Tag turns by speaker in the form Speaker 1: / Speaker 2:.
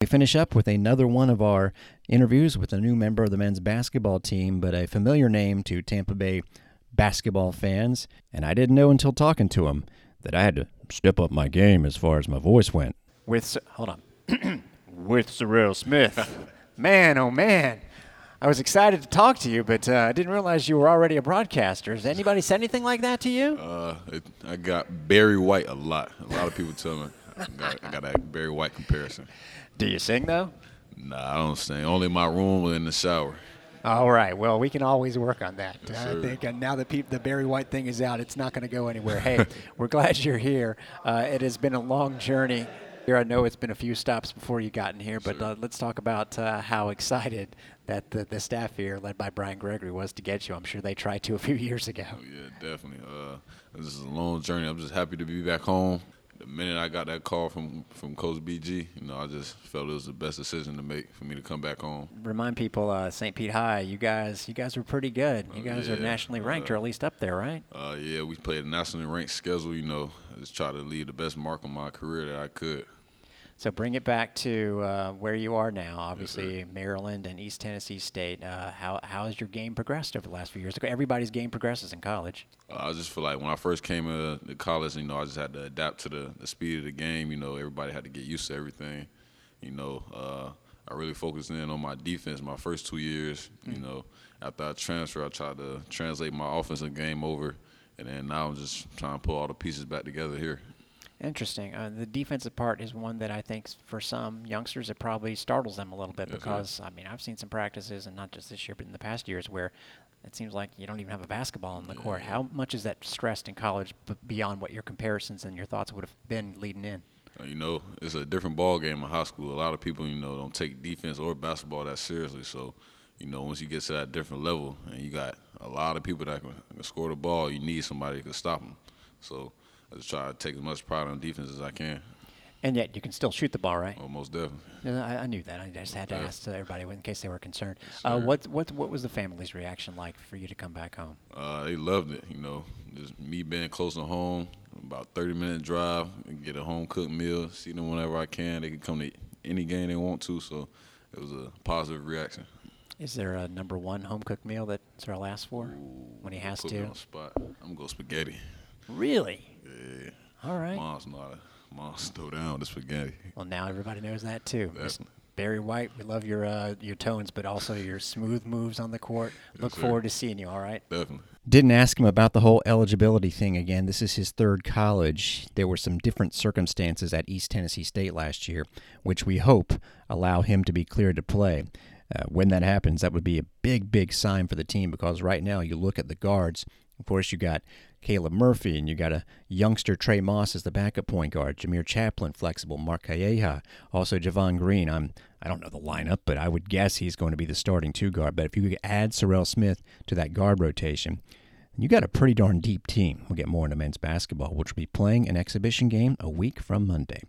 Speaker 1: We finish up with another one of our interviews with a new member of the men's basketball team, but a familiar name to Tampa Bay basketball fans. And I didn't know until talking to him that I had to step up my game as far as my voice went.
Speaker 2: With hold on, with Serrel Smith. man, oh man, I was excited to talk to you, but uh, I didn't realize you were already a broadcaster. Has anybody said anything like that to you?
Speaker 3: Uh, it, I got Barry White a lot. A lot of people tell me I got, I got that Barry White comparison.
Speaker 2: Do you sing though?
Speaker 3: Nah, I don't sing. Only in my room or in the shower.
Speaker 2: All right. Well, we can always work on that.
Speaker 3: Yes,
Speaker 2: I think uh, now that peop the Barry White thing is out, it's not going to go anywhere. Hey, we're glad you're here. Uh, it has been a long journey. Here, I know it's been a few stops before you got in here, but uh, let's talk about uh, how excited that the, the staff here, led by Brian Gregory, was to get you. I'm sure they tried to a few years ago.
Speaker 3: Oh, yeah, definitely. Uh, this is a long journey. I'm just happy to be back home. The minute I got that call from, from Coach BG, you know, I just felt it was the best decision to make for me to come back home.
Speaker 2: Remind people, uh, St. Pete High, you guys, you guys were pretty good. You
Speaker 3: Oh,
Speaker 2: guys are
Speaker 3: yeah.
Speaker 2: nationally ranked,
Speaker 3: Uh,
Speaker 2: or at least up there, right?
Speaker 3: Uh, yeah, we played a nationally ranked schedule. You know, I just tried to leave the best mark on my career that I could.
Speaker 2: So bring it back to uh, where you are now. Obviously, Maryland and East Tennessee State. Uh, how how has your game progressed over the last few years? Everybody's game progresses in college.
Speaker 3: Uh, I just feel like when I first came uh, to college, you know, I just had to adapt to the, the speed of the game. You know, everybody had to get used to everything. You know, uh, I really focused in on my defense my first two years. You know, after I transferred, I tried to translate my offensive game over, and then now I'm just trying to put all the pieces back together here.
Speaker 2: Interesting. Uh, the defensive part is one that I think for some youngsters it probably startles them a little bit
Speaker 3: Yes,
Speaker 2: because I mean I've seen some practices and not just this year but in the past years where it seems like you don't even have a basketball on the court. How much is that stressed in college b- beyond what your comparisons and your thoughts would have been leading in?
Speaker 3: Uh, you know, it's a different ball game in high school. A lot of people, you know, don't take defense or basketball that seriously. So, you know, once you get to that different level and you got a lot of people that can, can score the ball, you need somebody to stop them. So, I just try to take as much pride on defense as I can.
Speaker 2: And yet you can still shoot the ball, right?
Speaker 3: Almost definitely.
Speaker 2: Yeah, I, I knew that. I just had to
Speaker 3: Okay.
Speaker 2: ask everybody in case they were concerned. Uh, what what what was the family's reaction like for you to come back home?
Speaker 3: Uh, they loved it, you know, just me being close to home, about 30 minute drive, get a home cooked meal, see them whenever I can. They can come to any game they want to, so it was a positive reaction.
Speaker 2: Is there a number one home cooked meal that Serrel asks for when he has to?
Speaker 3: spot. I'm gonna go spaghetti.
Speaker 2: Really?
Speaker 3: Yeah.
Speaker 2: All right.
Speaker 3: Mom's not a mom's throw down the spaghetti.
Speaker 2: Well, now everybody knows that too.
Speaker 3: Definitely.
Speaker 2: Barry White, we love your uh, your tones, but also your smooth moves on the court. Look
Speaker 3: sir.
Speaker 2: forward to seeing you. All right.
Speaker 3: Definitely.
Speaker 1: Didn't ask him about the whole eligibility thing again. This is his third college. There were some different circumstances at East Tennessee State last year, which we hope allow him to be cleared to play. Uh, when that happens, that would be a big, big sign for the team because right now you look at the guards. Of course, you got Caleb Murphy and you got a youngster Trey Moss as the backup point guard. Jamir Chaplin, flexible. Mark Calleja, also Javon Green. I'm I don't know the lineup, but I would guess he's going to be the starting two guard. But if you could add Serrel Smith to that guard rotation, you got a pretty darn deep team. We'll get more into men's basketball, which will be playing an exhibition game a week from Monday.